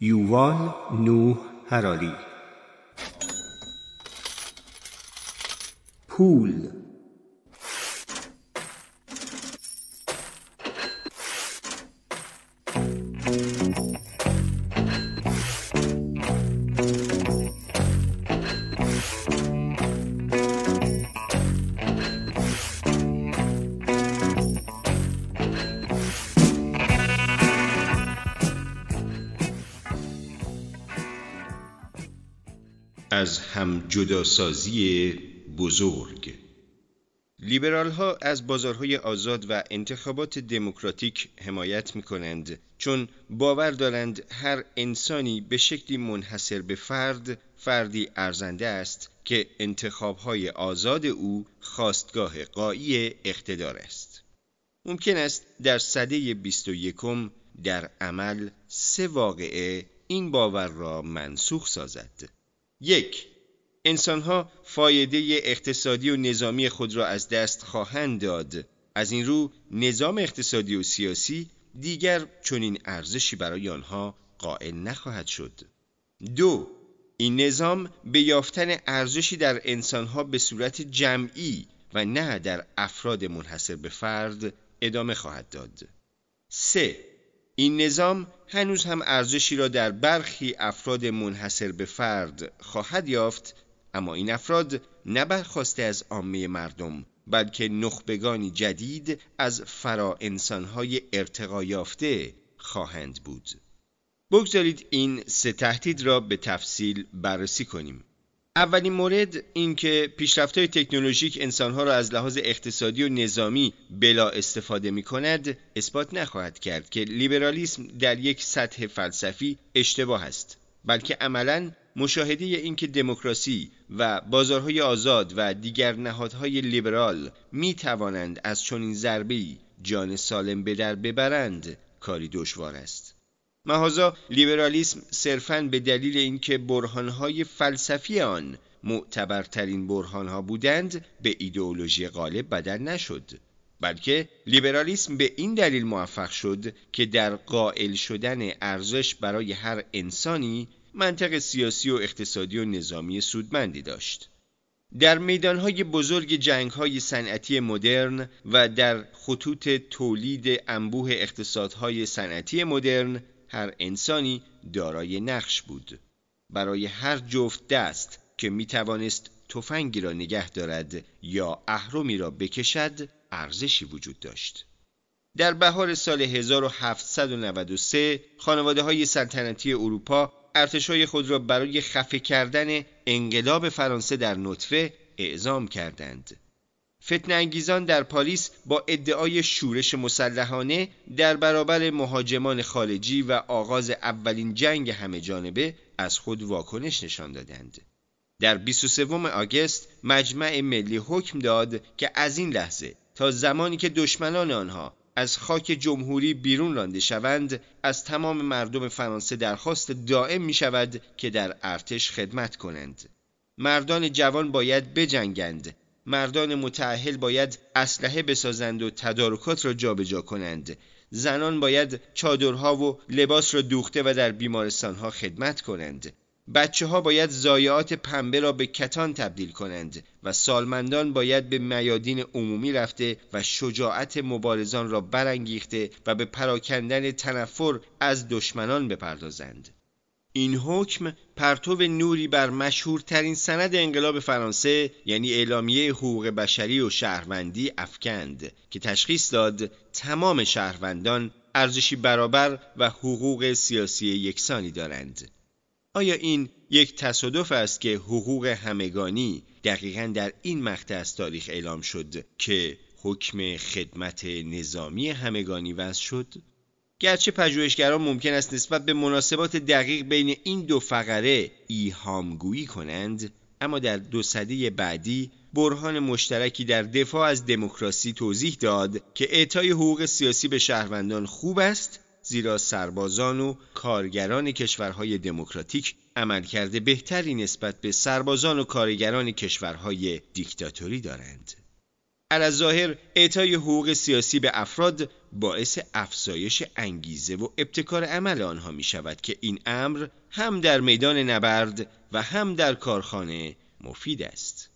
یووال نوح هراری پول جداسازی بزرگ لیبرال ها از بازارهای آزاد و انتخابات دموکراتیک حمایت می کنند چون باور دارند هر انسانی به شکلی منحصر به فرد فردی ارزنده است که انتخابهای آزاد او خواستگاه قایی اقتدار است. ممکن است در سده 21 در عمل سه واقعه این باور را منسوخ سازد. یک انسانها فایده اقتصادی و نظامی خود را از دست خواهند داد. از این رو نظام اقتصادی و سیاسی دیگر چنین ارزشی برای آنها قائل نخواهد شد. دو این نظام به یافتن ارزشی در انسانها به صورت جمعی و نه در افراد منحصر به فرد ادامه خواهد داد. سه این نظام هنوز هم ارزشی را در برخی افراد منحصر به فرد خواهد یافت اما این افراد نه برخواسته از عامه مردم بلکه نخبگانی جدید از فرا انسانهای ارتقا یافته خواهند بود. بگذارید این سه تهدید را به تفصیل بررسی کنیم. اولین مورد این که پیشرفت‌های تکنولوژیک انسانها را از لحاظ اقتصادی و نظامی بلا استفاده می کند اثبات نخواهد کرد که لیبرالیسم در یک سطح فلسفی اشتباه است بلکه عملا مشاهده این که دموکراسی و بازارهای آزاد و دیگر نهادهای لیبرال می توانند از چنین ضربه‌ای جان سالم به در ببرند کاری دشوار است. مهازا لیبرالیسم صرفاً به دلیل اینکه برهانهای فلسفی آن معتبرترین برهانها بودند به ایدئولوژی غالب بدل نشد بلکه لیبرالیسم به این دلیل موفق شد که در قائل شدن ارزش برای هر انسانی منطق سیاسی و اقتصادی و نظامی سودمندی داشت. در میدانهای بزرگ جنگهای صنعتی مدرن و در خطوط تولید انبوه اقتصادهای صنعتی مدرن هر انسانی دارای نقش بود. برای هر جفت دست که می توانست تفنگی را نگه دارد یا اهرمی را بکشد ارزشی وجود داشت. در بهار سال 1793 خانواده های سلطنتی اروپا ارتشای خود را برای خفه کردن انقلاب فرانسه در نطفه اعزام کردند فتن انگیزان در پاریس با ادعای شورش مسلحانه در برابر مهاجمان خارجی و آغاز اولین جنگ همه جانبه از خود واکنش نشان دادند. در 23 آگست مجمع ملی حکم داد که از این لحظه تا زمانی که دشمنان آنها از خاک جمهوری بیرون رانده شوند از تمام مردم فرانسه درخواست دائم می شود که در ارتش خدمت کنند. مردان جوان باید بجنگند. مردان متعهل باید اسلحه بسازند و تدارکات را جابجا کنند. زنان باید چادرها و لباس را دوخته و در بیمارستانها خدمت کنند. بچه ها باید زایعات پنبه را به کتان تبدیل کنند و سالمندان باید به میادین عمومی رفته و شجاعت مبارزان را برانگیخته و به پراکندن تنفر از دشمنان بپردازند. این حکم پرتو نوری بر مشهورترین سند انقلاب فرانسه یعنی اعلامیه حقوق بشری و شهروندی افکند که تشخیص داد تمام شهروندان ارزشی برابر و حقوق سیاسی یکسانی دارند. آیا این یک تصادف است که حقوق همگانی دقیقا در این مقطع از تاریخ اعلام شد که حکم خدمت نظامی همگانی وضع شد؟ گرچه پژوهشگران ممکن است نسبت به مناسبات دقیق بین این دو فقره ایهامگویی کنند اما در دو سده بعدی برهان مشترکی در دفاع از دموکراسی توضیح داد که اعطای حقوق سیاسی به شهروندان خوب است زیرا سربازان و کارگران کشورهای دموکراتیک عملکرد بهتری نسبت به سربازان و کارگران کشورهای دیکتاتوری دارند. ظاهر اعطای حقوق سیاسی به افراد باعث افزایش انگیزه و ابتکار عمل آنها می شود که این امر هم در میدان نبرد و هم در کارخانه مفید است.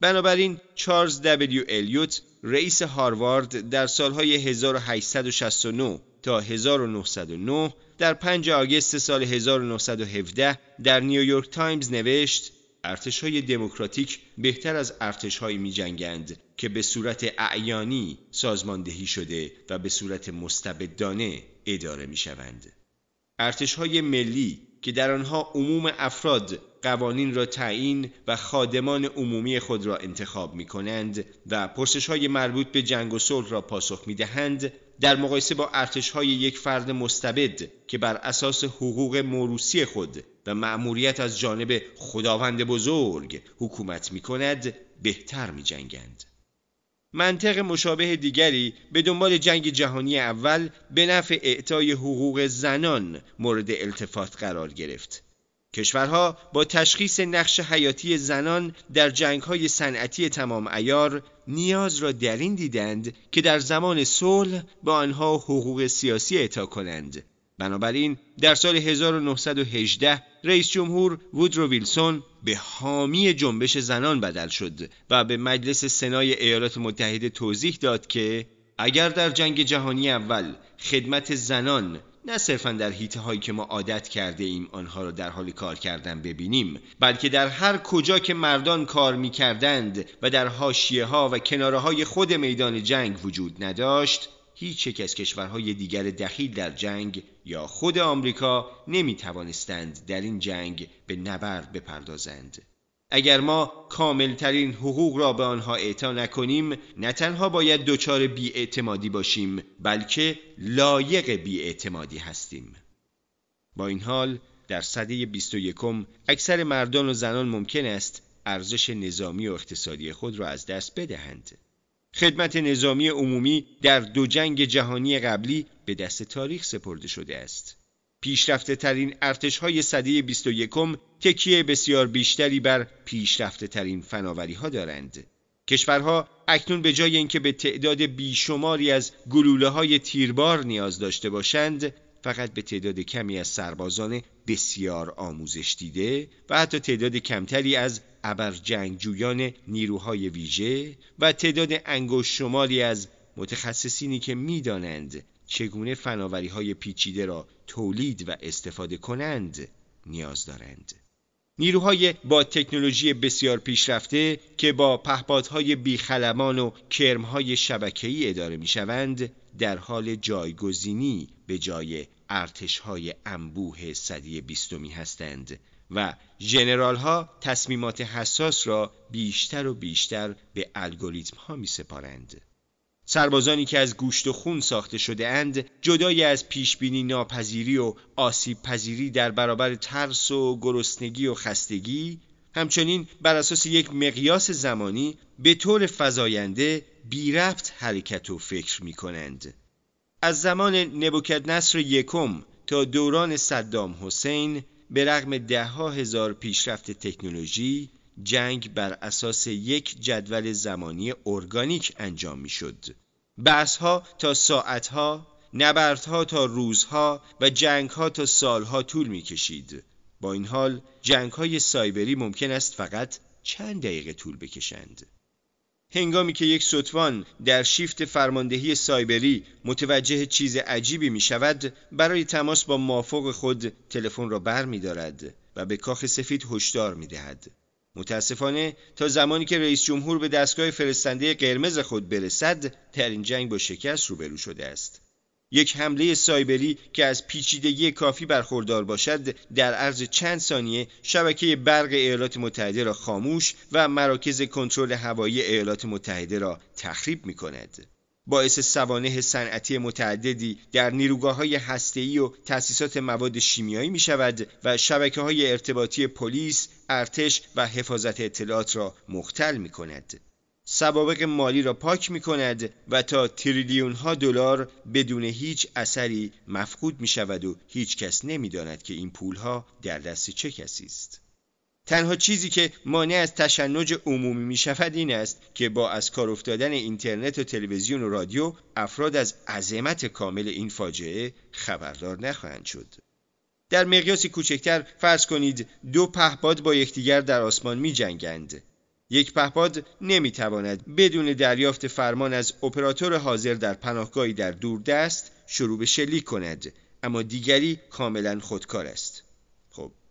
بنابراین چارلز دبلیو الیوت رئیس هاروارد در سالهای 1869 تا 1909 در 5 August سال 1917 در نیویورک تایمز نوشت ارتشهای دموکراتیک بهتر از ارتشهایی می جنگند که به صورت اعیانی سازماندهی شده و به صورت مستبدانه اداره می شوند. ارتشهای ملی که در آنها عموم افراد قوانین را تعیین و خادمان عمومی خود را انتخاب می کنند و پرسش های مربوط به جنگ و صلح را پاسخ می دهند در مقایسه با ارتش های یک فرد مستبد که بر اساس حقوق موروسی خود و مأموریت از جانب خداوند بزرگ حکومت می کند بهتر می جنگند. منطق مشابه دیگری به دنبال جنگ جهانی اول به نفع اعطای حقوق زنان مورد التفات قرار گرفت. کشورها با تشخیص نقش حیاتی زنان در جنگهای صنعتی تمام ایار نیاز را در این دیدند که در زمان صلح به آنها حقوق سیاسی اعطا کنند. بنابراین در سال 1918 رئیس جمهور وودرو ویلسون به حامی جنبش زنان بدل شد و به مجلس سنای ایالات متحده توضیح داد که اگر در جنگ جهانی اول خدمت زنان نه صرفا در حیطه هایی که ما عادت کرده ایم آنها را در حال کار کردن ببینیم بلکه در هر کجا که مردان کار می کردند و در حاشیه ها و کناره های خود میدان جنگ وجود نداشت هیچ یک از کشورهای دیگر دخیل در جنگ یا خود آمریکا نمی توانستند در این جنگ به نبرد بپردازند. اگر ما کاملترین حقوق را به آنها اعطا نکنیم نه تنها باید دچار بیاعتمادی باشیم بلکه لایق بیاعتمادی هستیم. با این حال در سده 21 اکثر مردان و زنان ممکن است ارزش نظامی و اقتصادی خود را از دست بدهند. خدمت نظامی عمومی در دو جنگ جهانی قبلی به دست تاریخ سپرده شده است. پیشرفته ترین ارتش های صده 21 تکیه بسیار بیشتری بر پیشرفته ترین فناوری ها دارند. کشورها اکنون به جای اینکه به تعداد بیشماری از گلوله های تیربار نیاز داشته باشند فقط به تعداد کمی از سربازان بسیار آموزش دیده و حتی تعداد کمتری از ابر جنگجویان نیروهای ویژه و تعداد انگوش شماری از متخصصینی که می‌دانند چگونه فناوری های پیچیده را تولید و استفاده کنند نیاز دارند. نیروهای با تکنولوژی بسیار پیشرفته که با پهپادهای بیخلمان و کرمهای شبکه‌ای اداره می‌شوند در حال جایگزینی به جای ارتشهای انبوه صدی بیستمی هستند و ژنرال ها تصمیمات حساس را بیشتر و بیشتر به الگوریتم ها می سپارند. سربازانی که از گوشت و خون ساخته شده اند جدای از پیشبینی ناپذیری و آسیب پذیری در برابر ترس و گرسنگی و خستگی همچنین بر اساس یک مقیاس زمانی به طور فزاینده بی ربط حرکت و فکر می کنند. از زمان نبوکد نصر یکم تا دوران صدام حسین به رغم دهها هزار پیشرفت تکنولوژی جنگ بر اساس یک جدول زمانی ارگانیک انجام می شد. ها تا ساعتها، نبردها تا روزها و جنگها تا سالها طول می کشید. با این حال جنگ های سایبری ممکن است فقط چند دقیقه طول بکشند. هنگامی که یک سطفان در شیفت فرماندهی سایبری متوجه چیز عجیبی می شود برای تماس با مافوق خود تلفن را بر می دارد و به کاخ سفید هشدار می دهد. متاسفانه تا زمانی که رئیس جمهور به دستگاه فرستنده قرمز خود برسد در این جنگ با شکست روبرو شده است یک حمله سایبری که از پیچیدگی کافی برخوردار باشد در عرض چند ثانیه شبکه برق ایالات متحده را خاموش و مراکز کنترل هوایی ایالات متحده را تخریب می کند. باعث سوانه صنعتی متعددی در نیروگاه های هسته‌ای و تأسیسات مواد شیمیایی می شود و شبکه های ارتباطی پلیس، ارتش و حفاظت اطلاعات را مختل می کند. سوابق مالی را پاک می کند و تا تریلیون ها دلار بدون هیچ اثری مفقود می شود و هیچ کس نمی داند که این پول ها در دست چه کسی است. تنها چیزی که مانع از تشنج عمومی می شود این است که با از کار افتادن اینترنت و تلویزیون و رادیو افراد از عظمت کامل این فاجعه خبردار نخواهند شد. در مقیاسی کوچکتر فرض کنید دو پهپاد با یکدیگر در آسمان می جنگند. یک پهپاد نمی تواند بدون دریافت فرمان از اپراتور حاضر در پناهگاهی در دوردست شروع به شلیک کند اما دیگری کاملا خودکار است.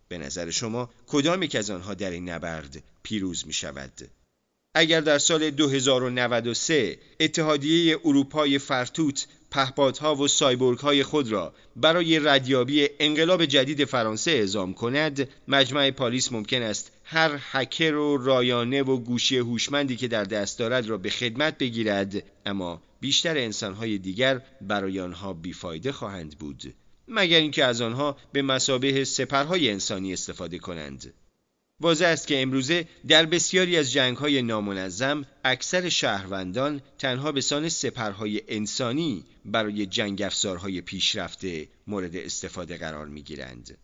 به نظر شما کدام یک از آنها در این نبرد پیروز می شود؟ اگر در سال 2093 اتحادیه اروپای فرتوت پهپادها و های خود را برای ردیابی انقلاب جدید فرانسه اعزام کند مجمع پاریس ممکن است هر هکر و رایانه و گوشی هوشمندی که در دست دارد را به خدمت بگیرد اما بیشتر انسانهای دیگر برای آنها بیفایده خواهند بود مگر اینکه از آنها به مسابه سپرهای انسانی استفاده کنند واضح است که امروزه در بسیاری از جنگهای نامنظم اکثر شهروندان تنها به سان سپرهای انسانی برای جنگ افزارهای پیشرفته مورد استفاده قرار می گیرند.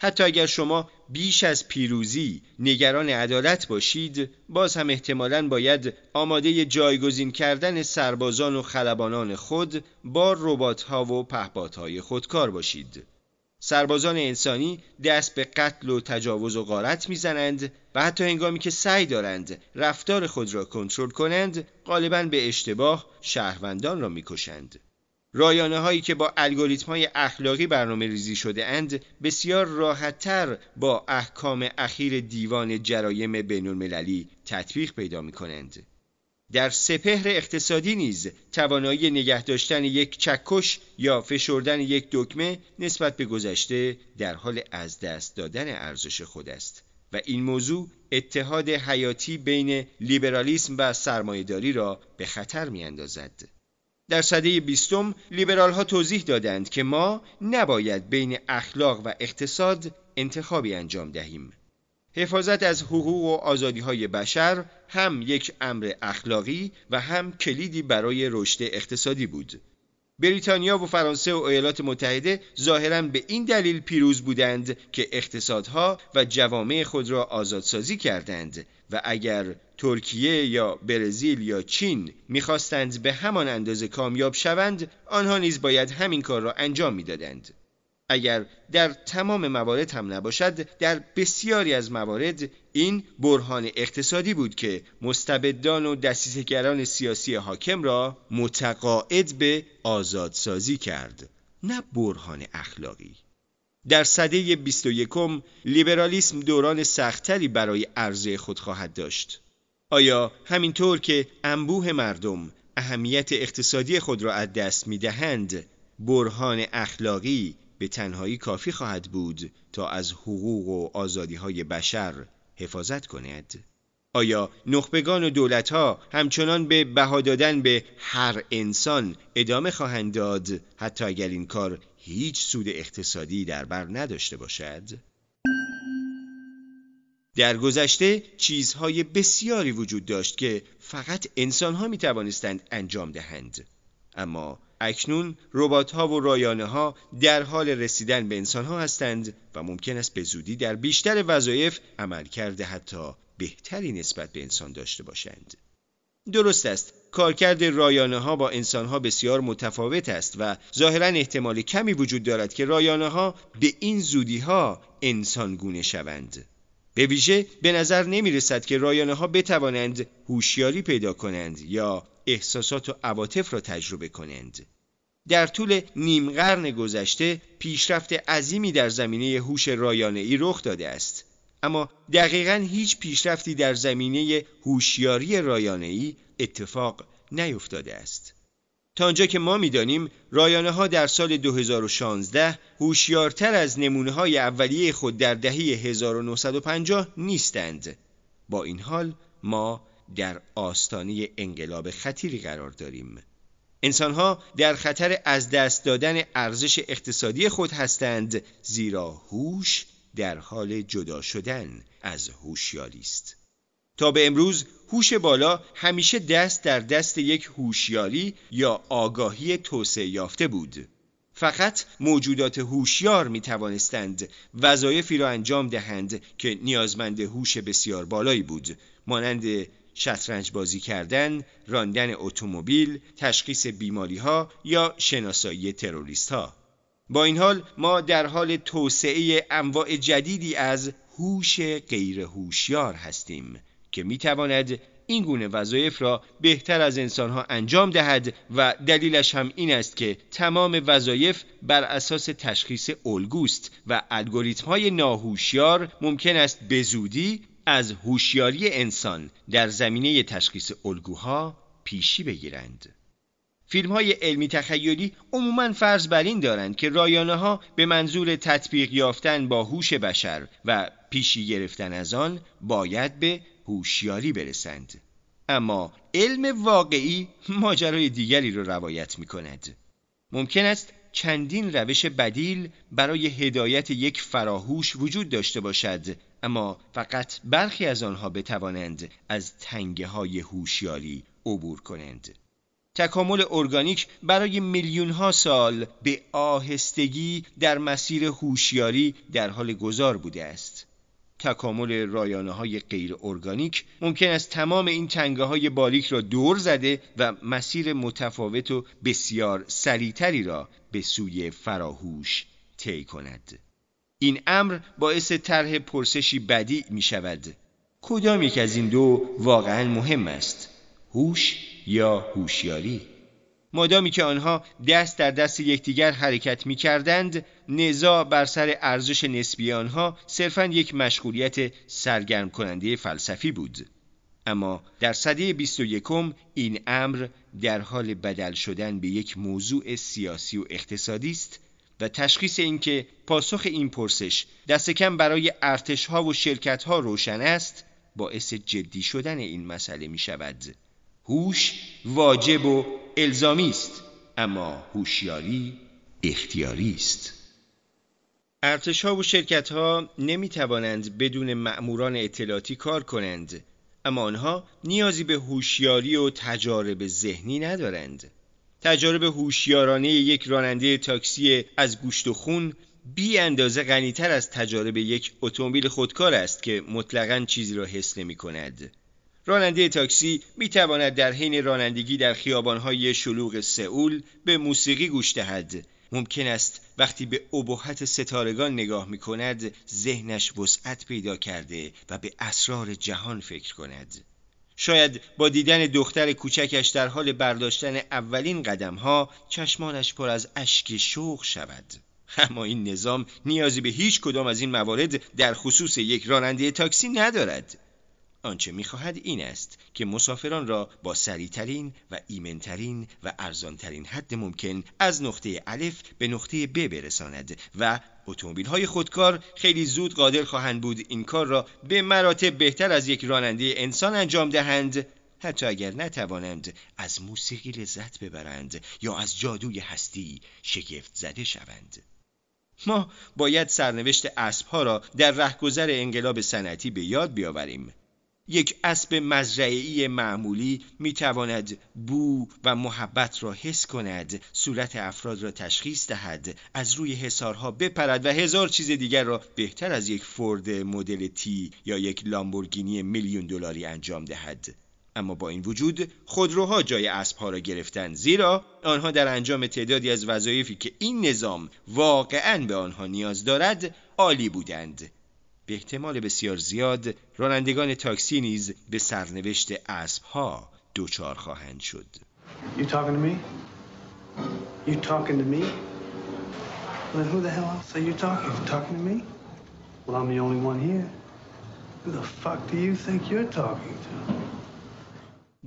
حتی اگر شما بیش از پیروزی نگران عدالت باشید باز هم احتمالاً باید آماده جایگزین کردن سربازان و خلبانان خود با ربات‌ها و پهپادهای خودکار باشید. سربازان انسانی دست به قتل و تجاوز و غارت می‌زنند و حتی هنگامی که سعی دارند رفتار خود را کنترل کنند غالبا به اشتباه شهروندان را می‌کشند. رایانه هایی که با الگوریتم های اخلاقی برنامه ریزی شده اند بسیار راحتتر با احکام اخیر دیوان جرایم بین المللی تطبیق پیدا می کنند. در سپهر اقتصادی نیز توانایی نگه داشتن یک چکش یا فشردن یک دکمه نسبت به گذشته در حال از دست دادن ارزش خود است و این موضوع اتحاد حیاتی بین لیبرالیسم و سرمایهداری را به خطر می اندازد. در سده بیستم لیبرال ها توضیح دادند که ما نباید بین اخلاق و اقتصاد انتخابی انجام دهیم. حفاظت از حقوق و آزادی های بشر هم یک امر اخلاقی و هم کلیدی برای رشد اقتصادی بود. بریتانیا و فرانسه و ایالات متحده ظاهرا به این دلیل پیروز بودند که اقتصادها و جوامع خود را آزادسازی کردند و اگر ترکیه یا برزیل یا چین می‌خواستند به همان اندازه کامیاب شوند آنها نیز باید همین کار را انجام می‌دادند. اگر در تمام موارد هم نباشد در بسیاری از موارد این برهان اقتصادی بود که مستبدان و دستیسگران سیاسی حاکم را متقاعد به آزادسازی کرد نه برهان اخلاقی. در سده 21 لیبرالیسم دوران سختری برای عرضه خود خواهد داشت. آیا همینطور که انبوه مردم اهمیت اقتصادی خود را از دست می دهند برهان اخلاقی به تنهایی کافی خواهد بود تا از حقوق و آزادی های بشر حفاظت کند؟ آیا نخبگان و دولت ها همچنان به بها دادن به هر انسان ادامه خواهند داد حتی اگر این کار هیچ سود اقتصادی در بر نداشته باشد؟ در گذشته چیزهای بسیاری وجود داشت که فقط انسان ها می توانستند انجام دهند اما اکنون ربات ها و رایانه ها در حال رسیدن به انسان ها هستند و ممکن است به زودی در بیشتر وظایف عمل کرده حتی بهتری نسبت به انسان داشته باشند. درست است کارکرد رایانه ها با انسان ها بسیار متفاوت است و ظاهرا احتمال کمی وجود دارد که رایانه ها به این زودی ها انسان گونه شوند. به ویژه به نظر نمی رسد که رایانه ها بتوانند هوشیاری پیدا کنند یا احساسات و عواطف را تجربه کنند. در طول نیم قرن گذشته پیشرفت عظیمی در زمینه هوش رایانه ای رخ داده است. اما دقیقا هیچ پیشرفتی در زمینه هوشیاری رایانه ای اتفاق نیفتاده است. تا آنجا که ما می‌دانیم رایانه ها در سال 2016 هوشیارتر از نمونه های اولیه خود در دهه 1950 نیستند. با این حال ما در آستانه انقلاب خطیری قرار داریم. انسانها در خطر از دست دادن ارزش اقتصادی خود هستند زیرا هوش در حال جدا شدن از هوشیاری است. تا به امروز هوش بالا همیشه دست در دست یک هوشیاری یا آگاهی توسعه یافته بود. فقط موجودات هوشیار می توانستند وظایفی را انجام دهند که نیازمند هوش بسیار بالایی بود مانند شطرنج بازی کردن، راندن اتومبیل، تشخیص بیماری ها یا شناسایی تروریست ها. با این حال ما در حال توسعه انواع جدیدی از هوش غیر هوشیار هستیم که می تواند این گونه وظایف را بهتر از انسانها انجام دهد و دلیلش هم این است که تمام وظایف بر اساس تشخیص الگوست و الگوریتم های ناهوشیار ممکن است به زودی از هوشیاری انسان در زمینه تشخیص الگوها پیشی بگیرند. فیلم های علمی تخیلی عموما فرض بر این دارند که رایانه ها به منظور تطبیق یافتن با هوش بشر و پیشی گرفتن از آن باید به هوشیاری برسند. اما علم واقعی ماجرای دیگری را رو روایت می کند ممکن است چندین روش بدیل برای هدایت یک فراهوش وجود داشته باشد اما فقط برخی از آنها بتوانند از تنگه های هوشیاری عبور کنند. تکامل ارگانیک برای میلیون ها سال به آهستگی در مسیر هوشیاری در حال گذار بوده است. تکامل رایانه های غیر ارگانیک ممکن است تمام این تنگه های باریک را دور زده و مسیر متفاوت و بسیار سریعتری را به سوی فراهوش طی کند. این امر باعث طرح پرسشی بدی می شود کدام یک از این دو واقعا مهم است؟ هوش یا هوشیاری؟ مادامی که آنها دست در دست یکدیگر حرکت می کردند نزاع بر سر ارزش نسبی آنها صرفا یک مشغولیت سرگرم کننده فلسفی بود. اما در صده 21 این امر در حال بدل شدن به یک موضوع سیاسی و اقتصادی است و تشخیص اینکه پاسخ این پرسش دست کم برای ارتش ها و شرکت ها روشن است باعث جدی شدن این مسئله می شود هوش واجب و الزامی است. اما هوشیاری اختیاری است. ارتش ها و شرکت ها نمی توانند بدون مأموران اطلاعاتی کار کنند اما آنها نیازی به هوشیاری و تجارب ذهنی ندارند. تجارب هوشیارانه یک راننده تاکسی از گوشت و خون بی اندازه غنیتر از تجارب یک اتومبیل خودکار است که مطلقا چیزی را حس نمی کند راننده تاکسی می تواند در حین رانندگی در خیابانهای شلوغ سئول به موسیقی گوش دهد. ممکن است وقتی به ابهت ستارگان نگاه می کند ذهنش وسعت پیدا کرده و به اسرار جهان فکر کند. شاید با دیدن دختر کوچکش در حال برداشتن اولین قدم ها چشمانش پر از اشک شوق شود. اما این نظام نیازی به هیچ کدام از این موارد در خصوص یک راننده تاکسی ندارد. آنچه می‌خواهد این است که مسافران را با سریعترین و ایمنترین و ارزانترین حد ممکن از نقطه الف به نقطه ب برساند و اتومبیل های خودکار خیلی زود قادر خواهند بود این کار را به مراتب بهتر از یک راننده انسان انجام دهند حتی اگر نتوانند از موسیقی لذت ببرند یا از جادوی هستی شگفت زده شوند. ما باید سرنوشت اسبها را در رهگذر انقلاب صنعتی به یاد بیاوریم. یک اسب مزرعی معمولی می تواند بو و محبت را حس کند صورت افراد را تشخیص دهد از روی حسارها بپرد و هزار چیز دیگر را بهتر از یک فورد مدل تی یا یک لامبورگینی میلیون دلاری انجام دهد. اما با این وجود خودروها جای اسبها را گرفتند زیرا آنها در انجام تعدادی از وظایفی که این نظام واقعا به آنها نیاز دارد عالی بودند. به احتمال بسیار زیاد رانندگان تاکسی نیز به سرنوشت اسبها دچار خواهند شد. You talking to me? You talking to me? Well, who the hell else are you talking? You talking to me? Well, I'm the only one here. Who the fuck do you think you're talking to?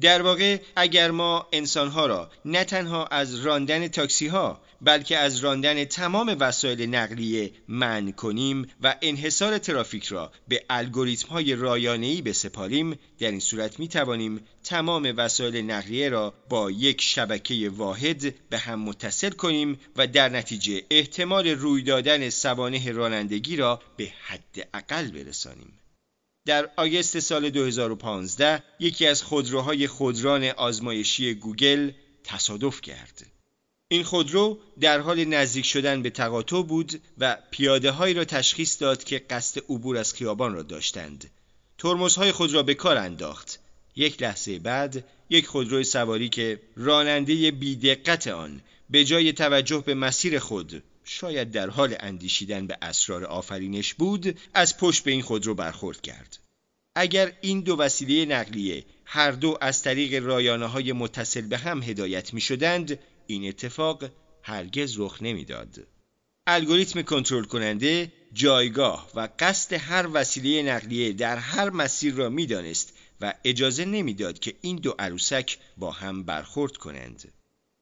در واقع اگر ما انسانها را نه تنها از راندن تاکسی ها بلکه از راندن تمام وسایل نقلیه من کنیم و انحصار ترافیک را به الگوریتم های رایانه‌ای بسپاریم در این صورت می توانیم تمام وسایل نقلیه را با یک شبکه واحد به هم متصل کنیم و در نتیجه احتمال روی دادن سوانه رانندگی را به حد اقل برسانیم در آگست سال 2015 یکی از خودروهای خودران آزمایشی گوگل تصادف کرد. این خودرو در حال نزدیک شدن به تقاطع بود و پیاده هایی را تشخیص داد که قصد عبور از خیابان را داشتند. ترمزهای خود را به کار انداخت. یک لحظه بعد یک خودروی سواری که راننده بیدقت آن به جای توجه به مسیر خود شاید در حال اندیشیدن به اسرار آفرینش بود از پشت به این خودرو برخورد کرد. اگر این دو وسیله نقلیه هر دو از طریق رایانه های متصل به هم هدایت می شدند این اتفاق هرگز رخ نمی‌داد. الگوریتم کنترل کننده جایگاه و قصد هر وسیله نقلیه در هر مسیر را می‌دانست و اجازه نمی‌داد که این دو عروسک با هم برخورد کنند.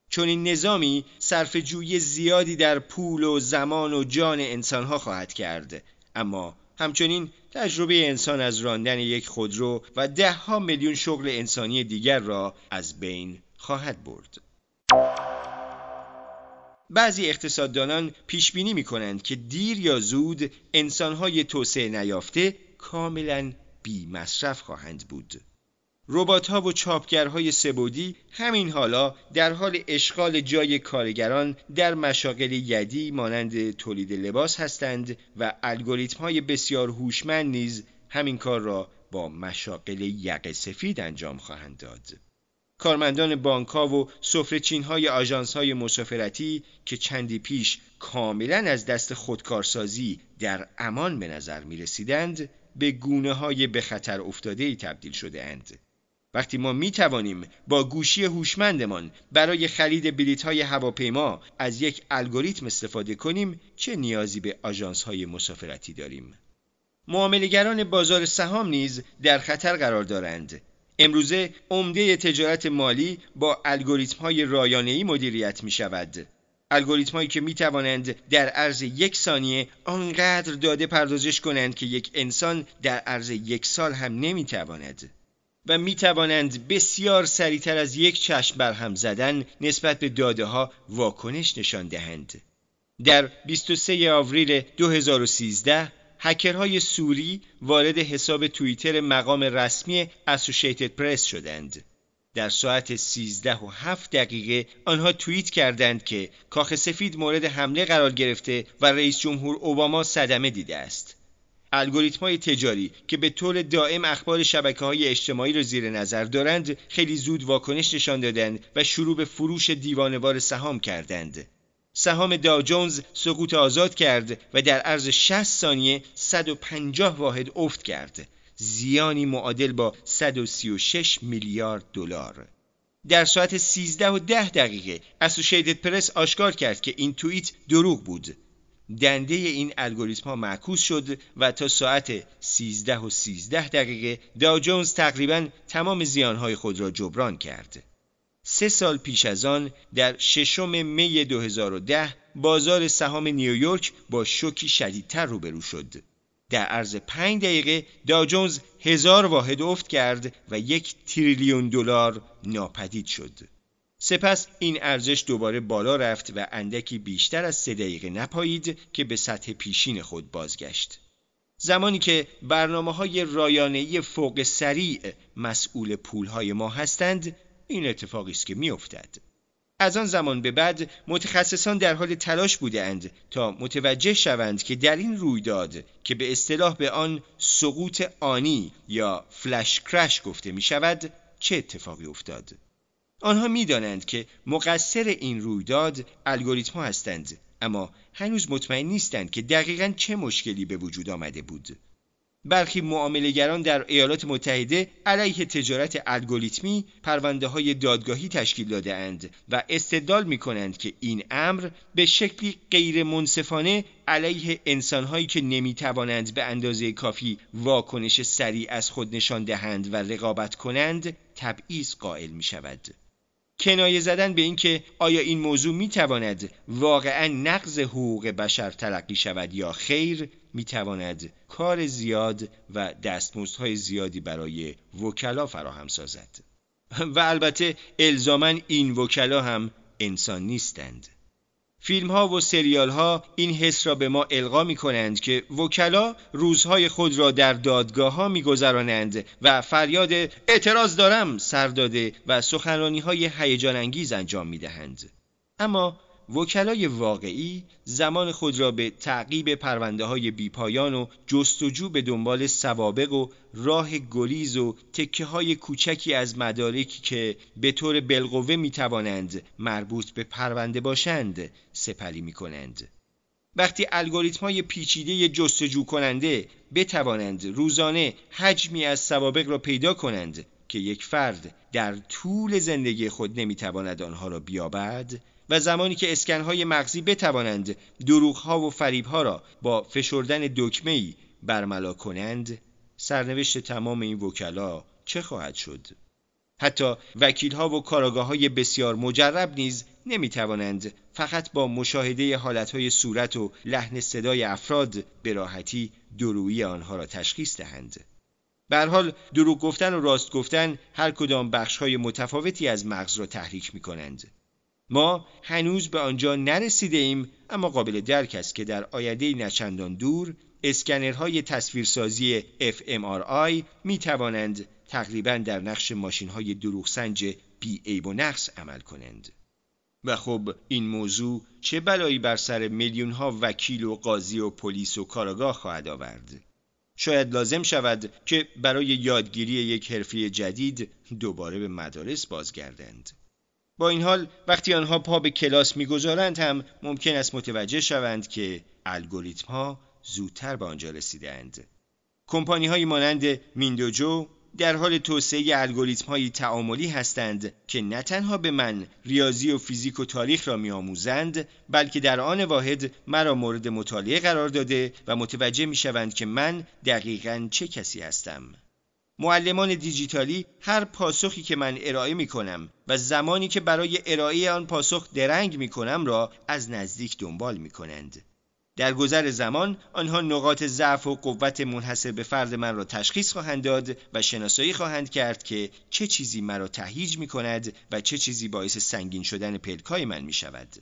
چون این نظامی صرف جوی زیادی در پول و زمان و جان انسانها خواهد کرد اما همچنین تجربه انسان از راندن یک خودرو و ده ها میلیون شغل انسانی دیگر را از بین خواهد برد. بعضی اقتصاددانان پیش بینی می کنند که دیر یا زود انسانهای توسعه نیافته کاملا بی مصرف خواهند بود. ربات ها و چاپگرهای سبودی همین حالا در حال اشغال جای کارگران در مشاغل یدی مانند تولید لباس هستند و الگوریتم های بسیار هوشمند نیز همین کار را با مشاغل یق سفید انجام خواهند داد. کارمندان بانک ها و سفرچین های آژانس های مسافرتی که چندی پیش کاملا از دست خودکارسازی در امان به نظر می رسیدند به گونه های به خطر افتاده ای تبدیل شده اند. وقتی ما می توانیم با گوشی هوشمندمان برای خرید بلیط های هواپیما از یک الگوریتم استفاده کنیم چه نیازی به آژانس های مسافرتی داریم؟ معاملهگران بازار سهام نیز در خطر قرار دارند امروزه عمده تجارت مالی با الگوریتم های رایانه‌ای مدیریت می شود. الگوریتم هایی که می توانند در عرض یک ثانیه آنقدر داده پردازش کنند که یک انسان در عرض یک سال هم نمی تواند. و می توانند بسیار سریعتر از یک چشم بر هم زدن نسبت به داده ها واکنش نشان دهند. در 23 آوریل 2013 هکرهای سوری وارد حساب توییتر مقام رسمی اسوشیتد پرس شدند. در ساعت 13 و 7 دقیقه آنها توییت کردند که کاخ سفید مورد حمله قرار گرفته و رئیس جمهور اوباما صدمه دیده است. الگوریتم های تجاری که به طور دائم اخبار شبکه های اجتماعی را زیر نظر دارند خیلی زود واکنش نشان دادند و شروع به فروش دیوانوار سهام کردند. سهام داو جونز سقوط آزاد کرد و در عرض 60 ثانیه 150 واحد افت کرد. زیانی معادل با 136 میلیارد دلار. در ساعت 13 و 10 دقیقه اسوشیتد پرس آشکار کرد که این توییت دروغ بود. دنده این الگوریتم ها معکوس شد و تا ساعت 13 و 13 دقیقه داو جونز تقریبا تمام زیانهای خود را جبران کرد. سه سال پیش از آن در ششم می 2010 بازار سهام نیویورک با شوکی شدیدتر روبرو شد. در عرض پنج دقیقه داجونز هزار واحد افت کرد و یک تریلیون دلار ناپدید شد. سپس این ارزش دوباره بالا رفت و اندکی بیشتر از سه دقیقه نپایید که به سطح پیشین خود بازگشت. زمانی که برنامه های رایانه‌ای فوق سریع مسئول پولهای ما هستند این اتفاقی است که میافتد. از آن زمان به بعد متخصصان در حال تلاش بودند تا متوجه شوند که در این رویداد که به اصطلاح به آن سقوط آنی یا فلش کرش گفته می شود چه اتفاقی افتاد؟ آنها می‌دانند که مقصر این رویداد الگوریتم هستند اما هنوز مطمئن نیستند که دقیقا چه مشکلی به وجود آمده بود. برخی معاملهگران در ایالات متحده علیه تجارت الگوریتمی پرونده های دادگاهی تشکیل داده اند و استدلال می کنند که این امر به شکلی غیر منصفانه علیه انسانهایی که نمی توانند به اندازه کافی واکنش سریع از خود نشان دهند و رقابت کنند تبعیض قائل می شود. کنایه زدن به اینکه آیا این موضوع می تواند واقعا نقض حقوق بشر تلقی شود یا خیر می تواند کار زیاد و دستمزدهای زیادی برای وکلا فراهم سازد و البته الزاما این وکلا هم انسان نیستند فیلم ها و سریال ها این حس را به ما القا می کنند که وکلا روزهای خود را در دادگاه ها می گذرانند و فریاد اعتراض دارم سر داده و سخنرانی های هیجان انگیز انجام می دهند. اما وکلای واقعی زمان خود را به تعقیب پرونده های بیپایان و جستجو به دنبال سوابق و راه گریز و تکه های کوچکی از مدارکی که به طور بالقوه می توانند مربوط به پرونده باشند سپری می کنند. وقتی الگوریتم های پیچیده جستجو کننده بتوانند روزانه حجمی از سوابق را پیدا کنند که یک فرد در طول زندگی خود نمی‌تواند آنها را بیابد و زمانی که اسکنهای مغزی بتوانند دروغها و فریبها را با فشردن دکمه‌ای برملا کنند سرنوشت تمام این وکلا چه خواهد شد حتی وکیلها و کاراگاه های بسیار مجرب نیز نمی توانند فقط با مشاهده حالتهای صورت و لحن صدای افراد به راحتی درویی آنها را تشخیص دهند. به حال دروغ گفتن و راست گفتن هر کدام بخش های متفاوتی از مغز را تحریک می کنند. ما هنوز به آنجا نرسیده ایم اما قابل درک است که در آینده نچندان دور اسکنرهای تصویرسازی fMRI می توانند تقریبا در نقش ماشین های دروغ سنج بی عیب و نقص عمل کنند. و خب این موضوع چه بلایی بر سر میلیون ها وکیل و قاضی و پلیس و کاراگاه خواهد آورد شاید لازم شود که برای یادگیری یک حرفه جدید دوباره به مدارس بازگردند با این حال وقتی آنها پا به کلاس می‌گذارند هم ممکن است متوجه شوند که الگوریتم ها زودتر به آنجا رسیدند کمپانی های مانند میندوجو در حال توسعه الگوریتم های تعاملی هستند که نه تنها به من ریاضی و فیزیک و تاریخ را میآموزند بلکه در آن واحد مرا مورد مطالعه قرار داده و متوجه می شوند که من دقیقا چه کسی هستم. معلمان دیجیتالی هر پاسخی که من ارائه می کنم و زمانی که برای ارائه آن پاسخ درنگ می کنم را از نزدیک دنبال می کنند. در گذر زمان آنها نقاط ضعف و قوت منحصر به فرد من را تشخیص خواهند داد و شناسایی خواهند کرد که چه چیزی مرا تهیج می کند و چه چیزی باعث سنگین شدن پلکای من می شود.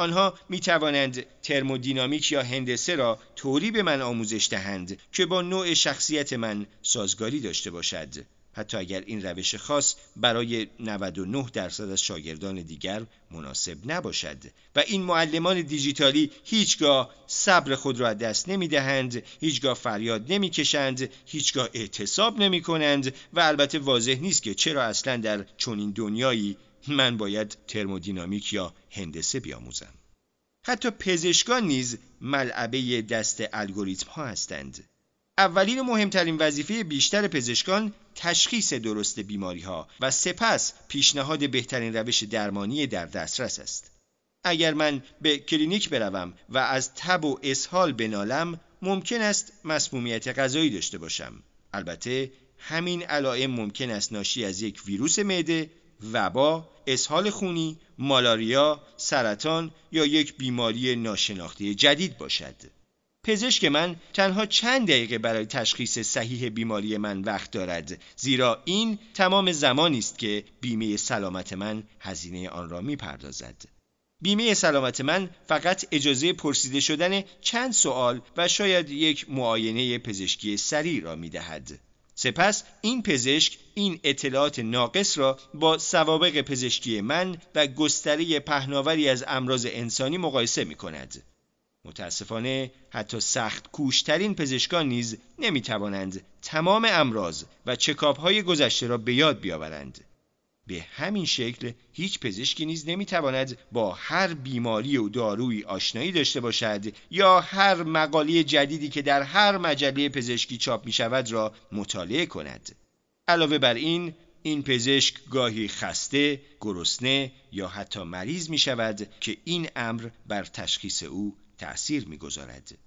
آنها می توانند ترمودینامیک یا هندسه را طوری به من آموزش دهند که با نوع شخصیت من سازگاری داشته باشد. حتی اگر این روش خاص برای 99 درصد از شاگردان دیگر مناسب نباشد. و این معلمان دیجیتالی هیچگاه صبر خود را دست نمی دهند هیچگاه فریاد نمی کشند هیچگاه اعتصاب نمی کنند و البته واضح نیست که چرا اصلا در چنین دنیایی من باید ترمودینامیک یا هندسه بیاموزم حتی پزشکان نیز ملعبه دست الگوریتم ها هستند اولین و مهمترین وظیفه بیشتر پزشکان تشخیص درست بیماری ها و سپس پیشنهاد بهترین روش درمانی در دسترس است. اگر من به کلینیک بروم و از تب و اسهال بنالم ممکن است مسمومیت غذایی داشته باشم. البته همین علائم ممکن است ناشی از یک ویروس معده، وبا، اسهال خونی، مالاریا، سرطان یا یک بیماری ناشناخته جدید باشد. پزشک من تنها چند دقیقه برای تشخیص صحیح بیماری من وقت دارد زیرا این تمام زمانی است که بیمه سلامت من هزینه آن را می‌پردازد بیمه سلامت من فقط اجازه پرسیده شدن چند سوال و شاید یک معاینه پزشکی سریع را می‌دهد سپس این پزشک این اطلاعات ناقص را با سوابق پزشکی من و گستره پهناوری از امراض انسانی مقایسه می کند. متاسفانه حتی سخت کوشترین پزشکان نیز نمی توانند تمام امراض و چکاپ های گذشته را به یاد بیاورند. به همین شکل هیچ پزشکی نیز نمی‌تواند با هر بیماری و دارویی آشنایی داشته باشد یا هر مقاله جدیدی که در هر مجله پزشکی چاپ می شود را مطالعه کند. علاوه بر این این پزشک گاهی خسته، گرسنه یا حتی مریض می شود که این امر بر تشخیص او تأثیر می‌گذارد.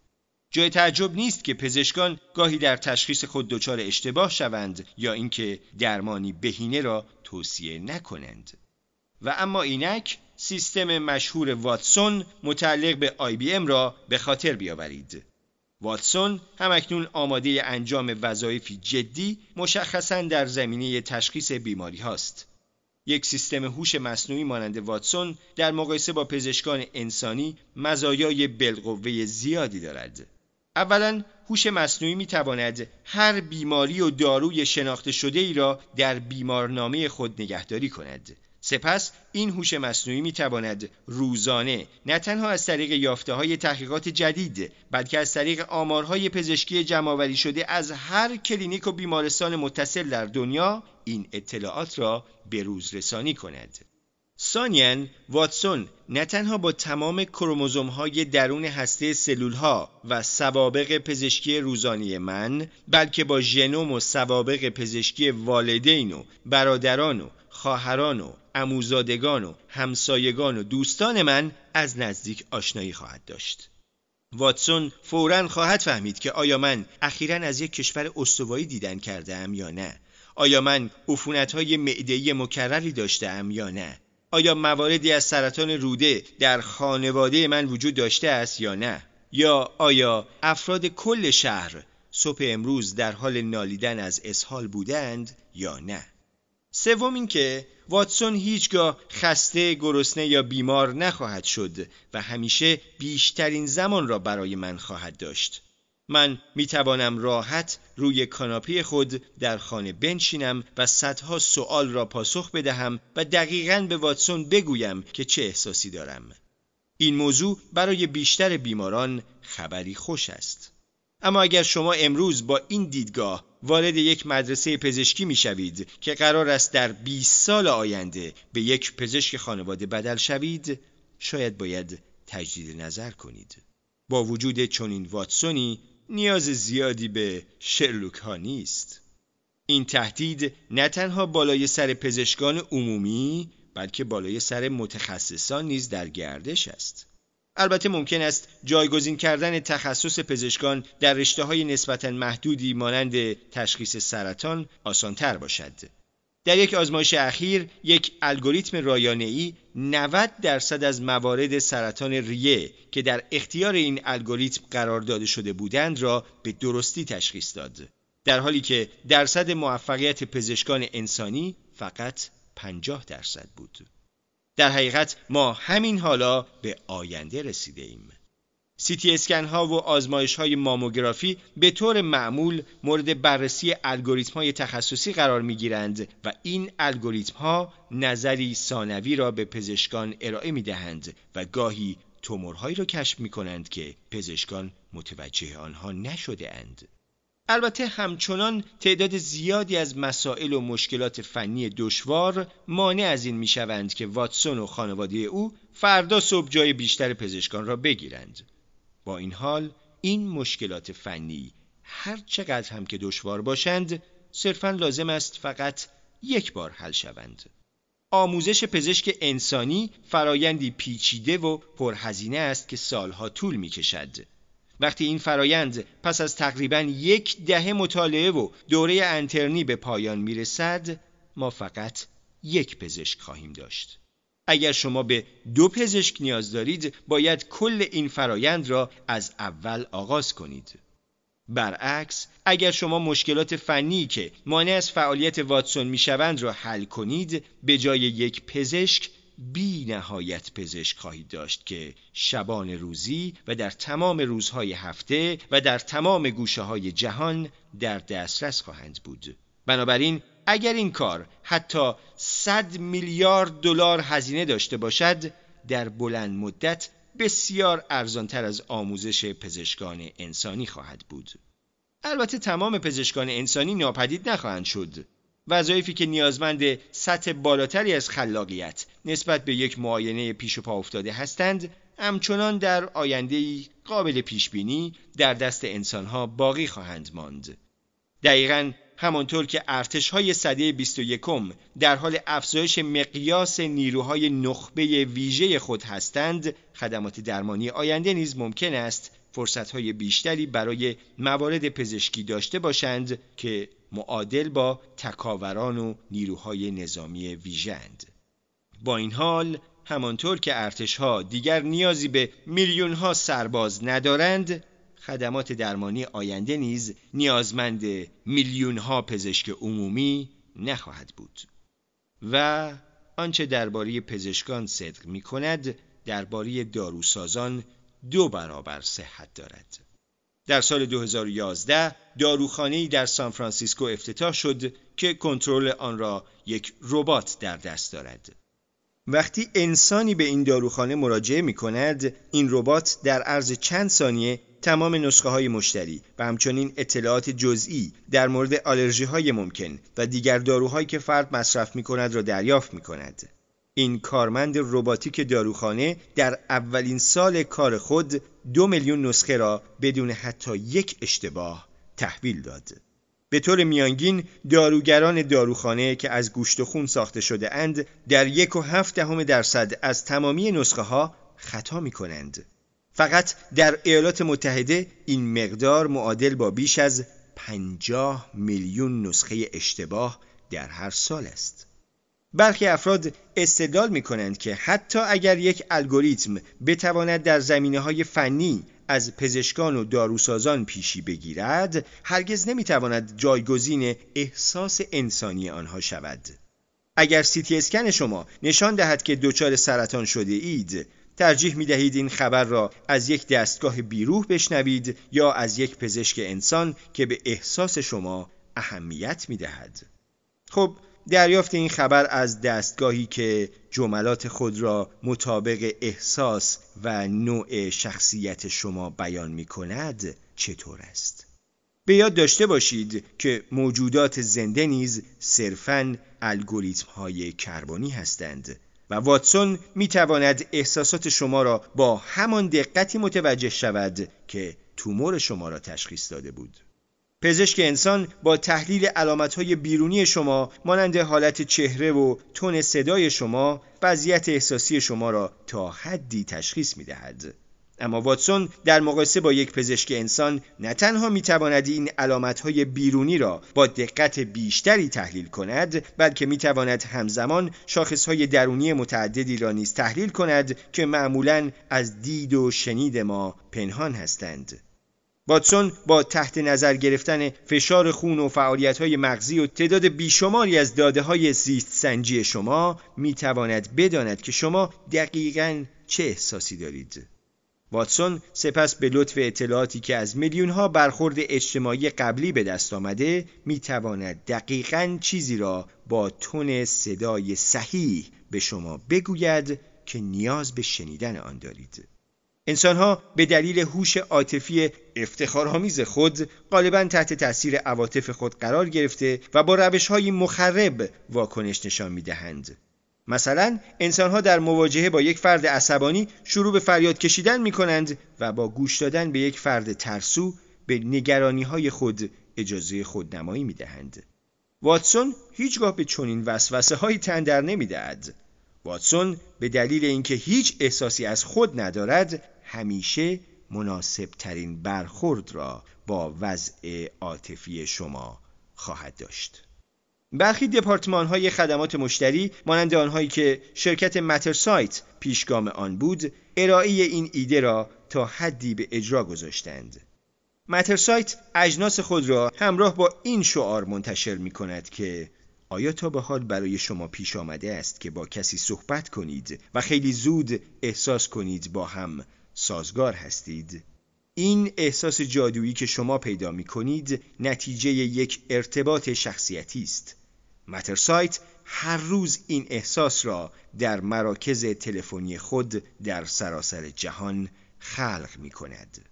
جای تعجب نیست که پزشکان گاهی در تشخیص خود دچار اشتباه شوند یا اینکه درمانی بهینه را توصیه نکنند. و اما اینک سیستم مشهور واتسون متعلق به آی بی ام را به خاطر بیاورید. واتسون همکنون آماده انجام وظایفی جدی مشخصا در زمینه تشخیص بیماری هاست. یک سیستم هوش مصنوعی مانند واتسون در مقایسه با پزشکان انسانی مزایای بالقوه زیادی دارد. اولا هوش مصنوعی می تواند هر بیماری و داروی شناخته شده ای را در بیمارنامه خود نگهداری کند. سپس این هوش مصنوعی می تواند روزانه نه تنها از طریق یافته های تحقیقات جدید بلکه از طریق آمارهای پزشکی جمعآوری شده از هر کلینیک و بیمارستان متصل در دنیا این اطلاعات را به روز رسانی کند. سانیان واتسون نه تنها با تمام کروموزوم های درون هسته سلول ها و سوابق پزشکی روزانه من بلکه با ژنوم و سوابق پزشکی والدین و برادران و خواهران و اموزادگان و همسایگان و دوستان من از نزدیک آشنایی خواهد داشت. واتسون فورا خواهد فهمید که آیا من اخیرا از یک کشور استوایی دیدن کرده یا نه آیا من عفونت های معدهی مکرری داشته یا نه آیا مواردی از سرطان روده در خانواده من وجود داشته است یا نه یا آیا افراد کل شهر صبح امروز در حال نالیدن از اسهال بودند یا نه سوم اینکه واتسون هیچگاه خسته، گرسنه یا بیمار نخواهد شد و همیشه بیشترین زمان را برای من خواهد داشت. من می توانم راحت روی کاناپه خود در خانه بنشینم و صدها سوال را پاسخ بدهم و دقیقا به واتسون بگویم که چه احساسی دارم. این موضوع برای بیشتر بیماران خبری خوش است. اما اگر شما امروز با این دیدگاه وارد یک مدرسه پزشکی می شوید که قرار است در 20 سال آینده به یک پزشک خانواده بدل شوید شاید باید تجدید نظر کنید با وجود چنین واتسونی نیاز زیادی به شرلوک ها نیست این تهدید نه تنها بالای سر پزشکان عمومی بلکه بالای سر متخصصان نیز در گردش است البته ممکن است جایگزین کردن تخصص پزشکان در رشته های نسبتا محدودی مانند تشخیص سرطان آسانتر باشد. در یک آزمایش اخیر یک الگوریتم رایانه‌ای 90 درصد از موارد سرطان ریه که در اختیار این الگوریتم قرار داده شده بودند را به درستی تشخیص داد در حالی که درصد موفقیت پزشکان انسانی فقط 50 درصد بود در حقیقت ما همین حالا به آینده رسیده ایم. سیتی اسکن ها و آزمایش های ماموگرافی به طور معمول مورد بررسی الگوریتم های تخصصی قرار می گیرند و این الگوریتم ها نظری ثانوی را به پزشکان ارائه می دهند و گاهی تومورهایی را کشف می کنند که پزشکان متوجه آنها نشده اند. البته همچنان تعداد زیادی از مسائل و مشکلات فنی دشوار مانع از این می‌شوند که واتسون و خانواده او فردا صبح جای بیشتر پزشکان را بگیرند. با این حال این مشکلات فنی هر چقدر هم که دشوار باشند صرفا لازم است فقط یک بار حل شوند. آموزش پزشک انسانی فرایندی پیچیده و پرهزینه است که سالها طول می کشد. وقتی این فرایند پس از تقریبا یک دهه مطالعه و دوره انترنی به پایان می‌رسد ما فقط یک پزشک خواهیم داشت اگر شما به دو پزشک نیاز دارید باید کل این فرایند را از اول آغاز کنید. برعکس اگر شما مشکلات فنی که مانع از فعالیت واتسون می‌شوند را حل کنید به جای یک پزشک بی نهایت پزشک خواهید داشت که شبان روزی و در تمام روزهای هفته و در تمام گوشه های جهان در دسترس خواهند بود. بنابراین اگر این کار حتی 100 میلیارد دلار هزینه داشته باشد در بلند مدت بسیار ارزانتر از آموزش پزشکان انسانی خواهد بود. البته تمام پزشکان انسانی ناپدید نخواهند شد. وظایفی که نیازمند سطح بالاتری از خلاقیت نسبت به یک معاینه پیش و پا افتاده هستند همچنان در آینده قابل پیش بینی در دست انسانها باقی خواهند ماند. دقیقا همانطور که ارتش های صده 21 در حال افزایش مقیاس نیروهای نخبه ویژه خود هستند خدمات درمانی آینده نیز ممکن است فرصتهای بیشتری برای موارد پزشکی داشته باشند که معادل با تکاوران و نیروهای نظامی ویژند. با این حال همانطور که ارتشها دیگر نیازی به میلیون ها سرباز ندارند خدمات درمانی آینده نیز نیازمند میلیون ها پزشک عمومی نخواهد بود و آنچه درباره پزشکان صدق می کند درباره داروسازان دو برابر صحت دارد در سال 2011 داروخانه‌ای در سان فرانسیسکو افتتاح شد که کنترل آن را یک ربات در دست دارد. وقتی انسانی به این داروخانه مراجعه می کند این ربات در عرض چند ثانیه تمام نسخه های مشتری و همچنین اطلاعات جزئی در مورد آلرژی های ممکن و دیگر داروهایی که فرد مصرف می کند را دریافت می کند. این کارمند رباتیک داروخانه در اولین سال کار خود دو میلیون نسخه را بدون حتی یک اشتباه تحویل داد. به طور میانگین داروگران داروخانه که از گوشت و خون ساخته شده اند در یک و هفت دهم درصد از تمامی نسخه ها خطا می کنند. فقط در ایالات متحده این مقدار معادل با بیش از 50 میلیون نسخه اشتباه در هر سال است. برخی افراد استدلال می کنند که حتی اگر یک الگوریتم بتواند در زمینه های فنی از پزشکان و داروسازان پیشی بگیرد هرگز نمی‌تواند جایگزین احساس انسانی آنها شود اگر سیتی اسکن شما نشان دهد که دچار سرطان شده اید ترجیح می دهید این خبر را از یک دستگاه بیروح بشنوید یا از یک پزشک انسان که به احساس شما اهمیت می دهد. خب دریافت این خبر از دستگاهی که جملات خود را مطابق احساس و نوع شخصیت شما بیان می کند چطور است؟ به یاد داشته باشید که موجودات زنده نیز صرفاً الگوریتم های کربنی هستند و واتسون می تواند احساسات شما را با همان دقتی متوجه شود که تومور شما را تشخیص داده بود. پزشک انسان با تحلیل علامتهای بیرونی شما مانند حالت چهره و تون صدای شما وضعیت احساسی شما را تا حدی تشخیص می دهد. اما واتسون در مقایسه با یک پزشک انسان نه تنها می تواند این علامتهای بیرونی را با دقت بیشتری تحلیل کند بلکه می تواند همزمان شاخصهای درونی متعددی را نیز تحلیل کند که معمولا از دید و شنید ما پنهان هستند. واتسون با تحت نظر گرفتن فشار خون و فعالیت های مغزی و تعداد بیشماری از داده های زیست سنجی شما می تواند بداند که شما دقیقا چه احساسی دارید. واتسون سپس به لطف اطلاعاتی که از میلیون ها برخورد اجتماعی قبلی به دست آمده می تواند دقیقا چیزی را با تون صدای صحیح به شما بگوید که نیاز به شنیدن آن دارید. انسانها به دلیل هوش عاطفی افتخارآمیز خود غالبا تحت تاثیر عواطف خود قرار گرفته و با روش های مخرب واکنش نشان می دهند. مثلا انسانها در مواجهه با یک فرد عصبانی شروع به فریاد کشیدن می کنند و با گوش دادن به یک فرد ترسو به نگرانی های خود اجازه خودنمایی می دهند. واتسون هیچگاه به چنین وسوسه هایی تن در نمی دهد. واتسون به دلیل اینکه هیچ احساسی از خود ندارد همیشه مناسب ترین برخورد را با وضع عاطفی شما خواهد داشت. برخی دپارتمان های خدمات مشتری مانند آنهایی که شرکت مترسایت پیشگام آن بود ارائه این ایده را تا حدی به اجرا گذاشتند. مترسایت اجناس خود را همراه با این شعار منتشر می کند که آیا تا به حال برای شما پیش آمده است که با کسی صحبت کنید و خیلی زود احساس کنید با هم سازگار هستید؟ این احساس جادویی که شما پیدا می کنید نتیجه یک ارتباط شخصیتی است. مترسایت هر روز این احساس را در مراکز تلفنی خود در سراسر جهان خلق می کند.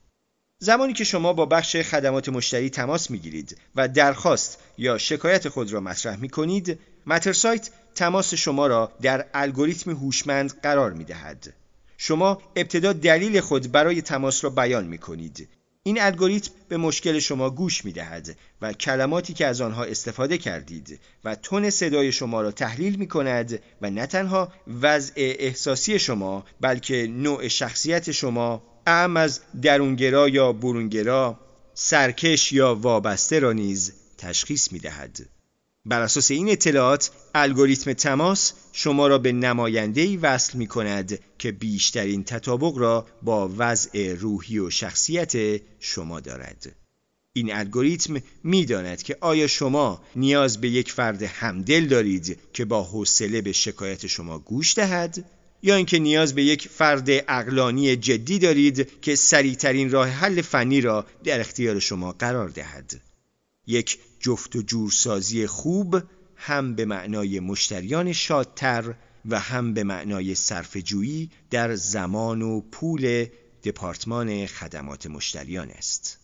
زمانی که شما با بخش خدمات مشتری تماس می گیرید و درخواست یا شکایت خود را مطرح می کنید، مترسایت تماس شما را در الگوریتم هوشمند قرار می دهد. شما ابتدا دلیل خود برای تماس را بیان می کنید. این الگوریتم به مشکل شما گوش می دهد و کلماتی که از آنها استفاده کردید و تون صدای شما را تحلیل می کند و نه تنها وضع احساسی شما بلکه نوع شخصیت شما اعم از درونگرا یا برونگرا سرکش یا وابسته را نیز تشخیص می دهد. بر اساس این اطلاعات الگوریتم تماس شما را به نماینده‌ای وصل می کند که بیشترین تطابق را با وضع روحی و شخصیت شما دارد. این الگوریتم می‌داند که آیا شما نیاز به یک فرد همدل دارید که با حوصله به شکایت شما گوش دهد یا اینکه نیاز به یک فرد اقلانی جدی دارید که سریعترین راه حل فنی را در اختیار شما قرار دهد. یک جفت و جورسازی خوب هم به معنای مشتریان شادتر و هم به معنای صرفه‌جویی در زمان و پول دپارتمان خدمات مشتریان است.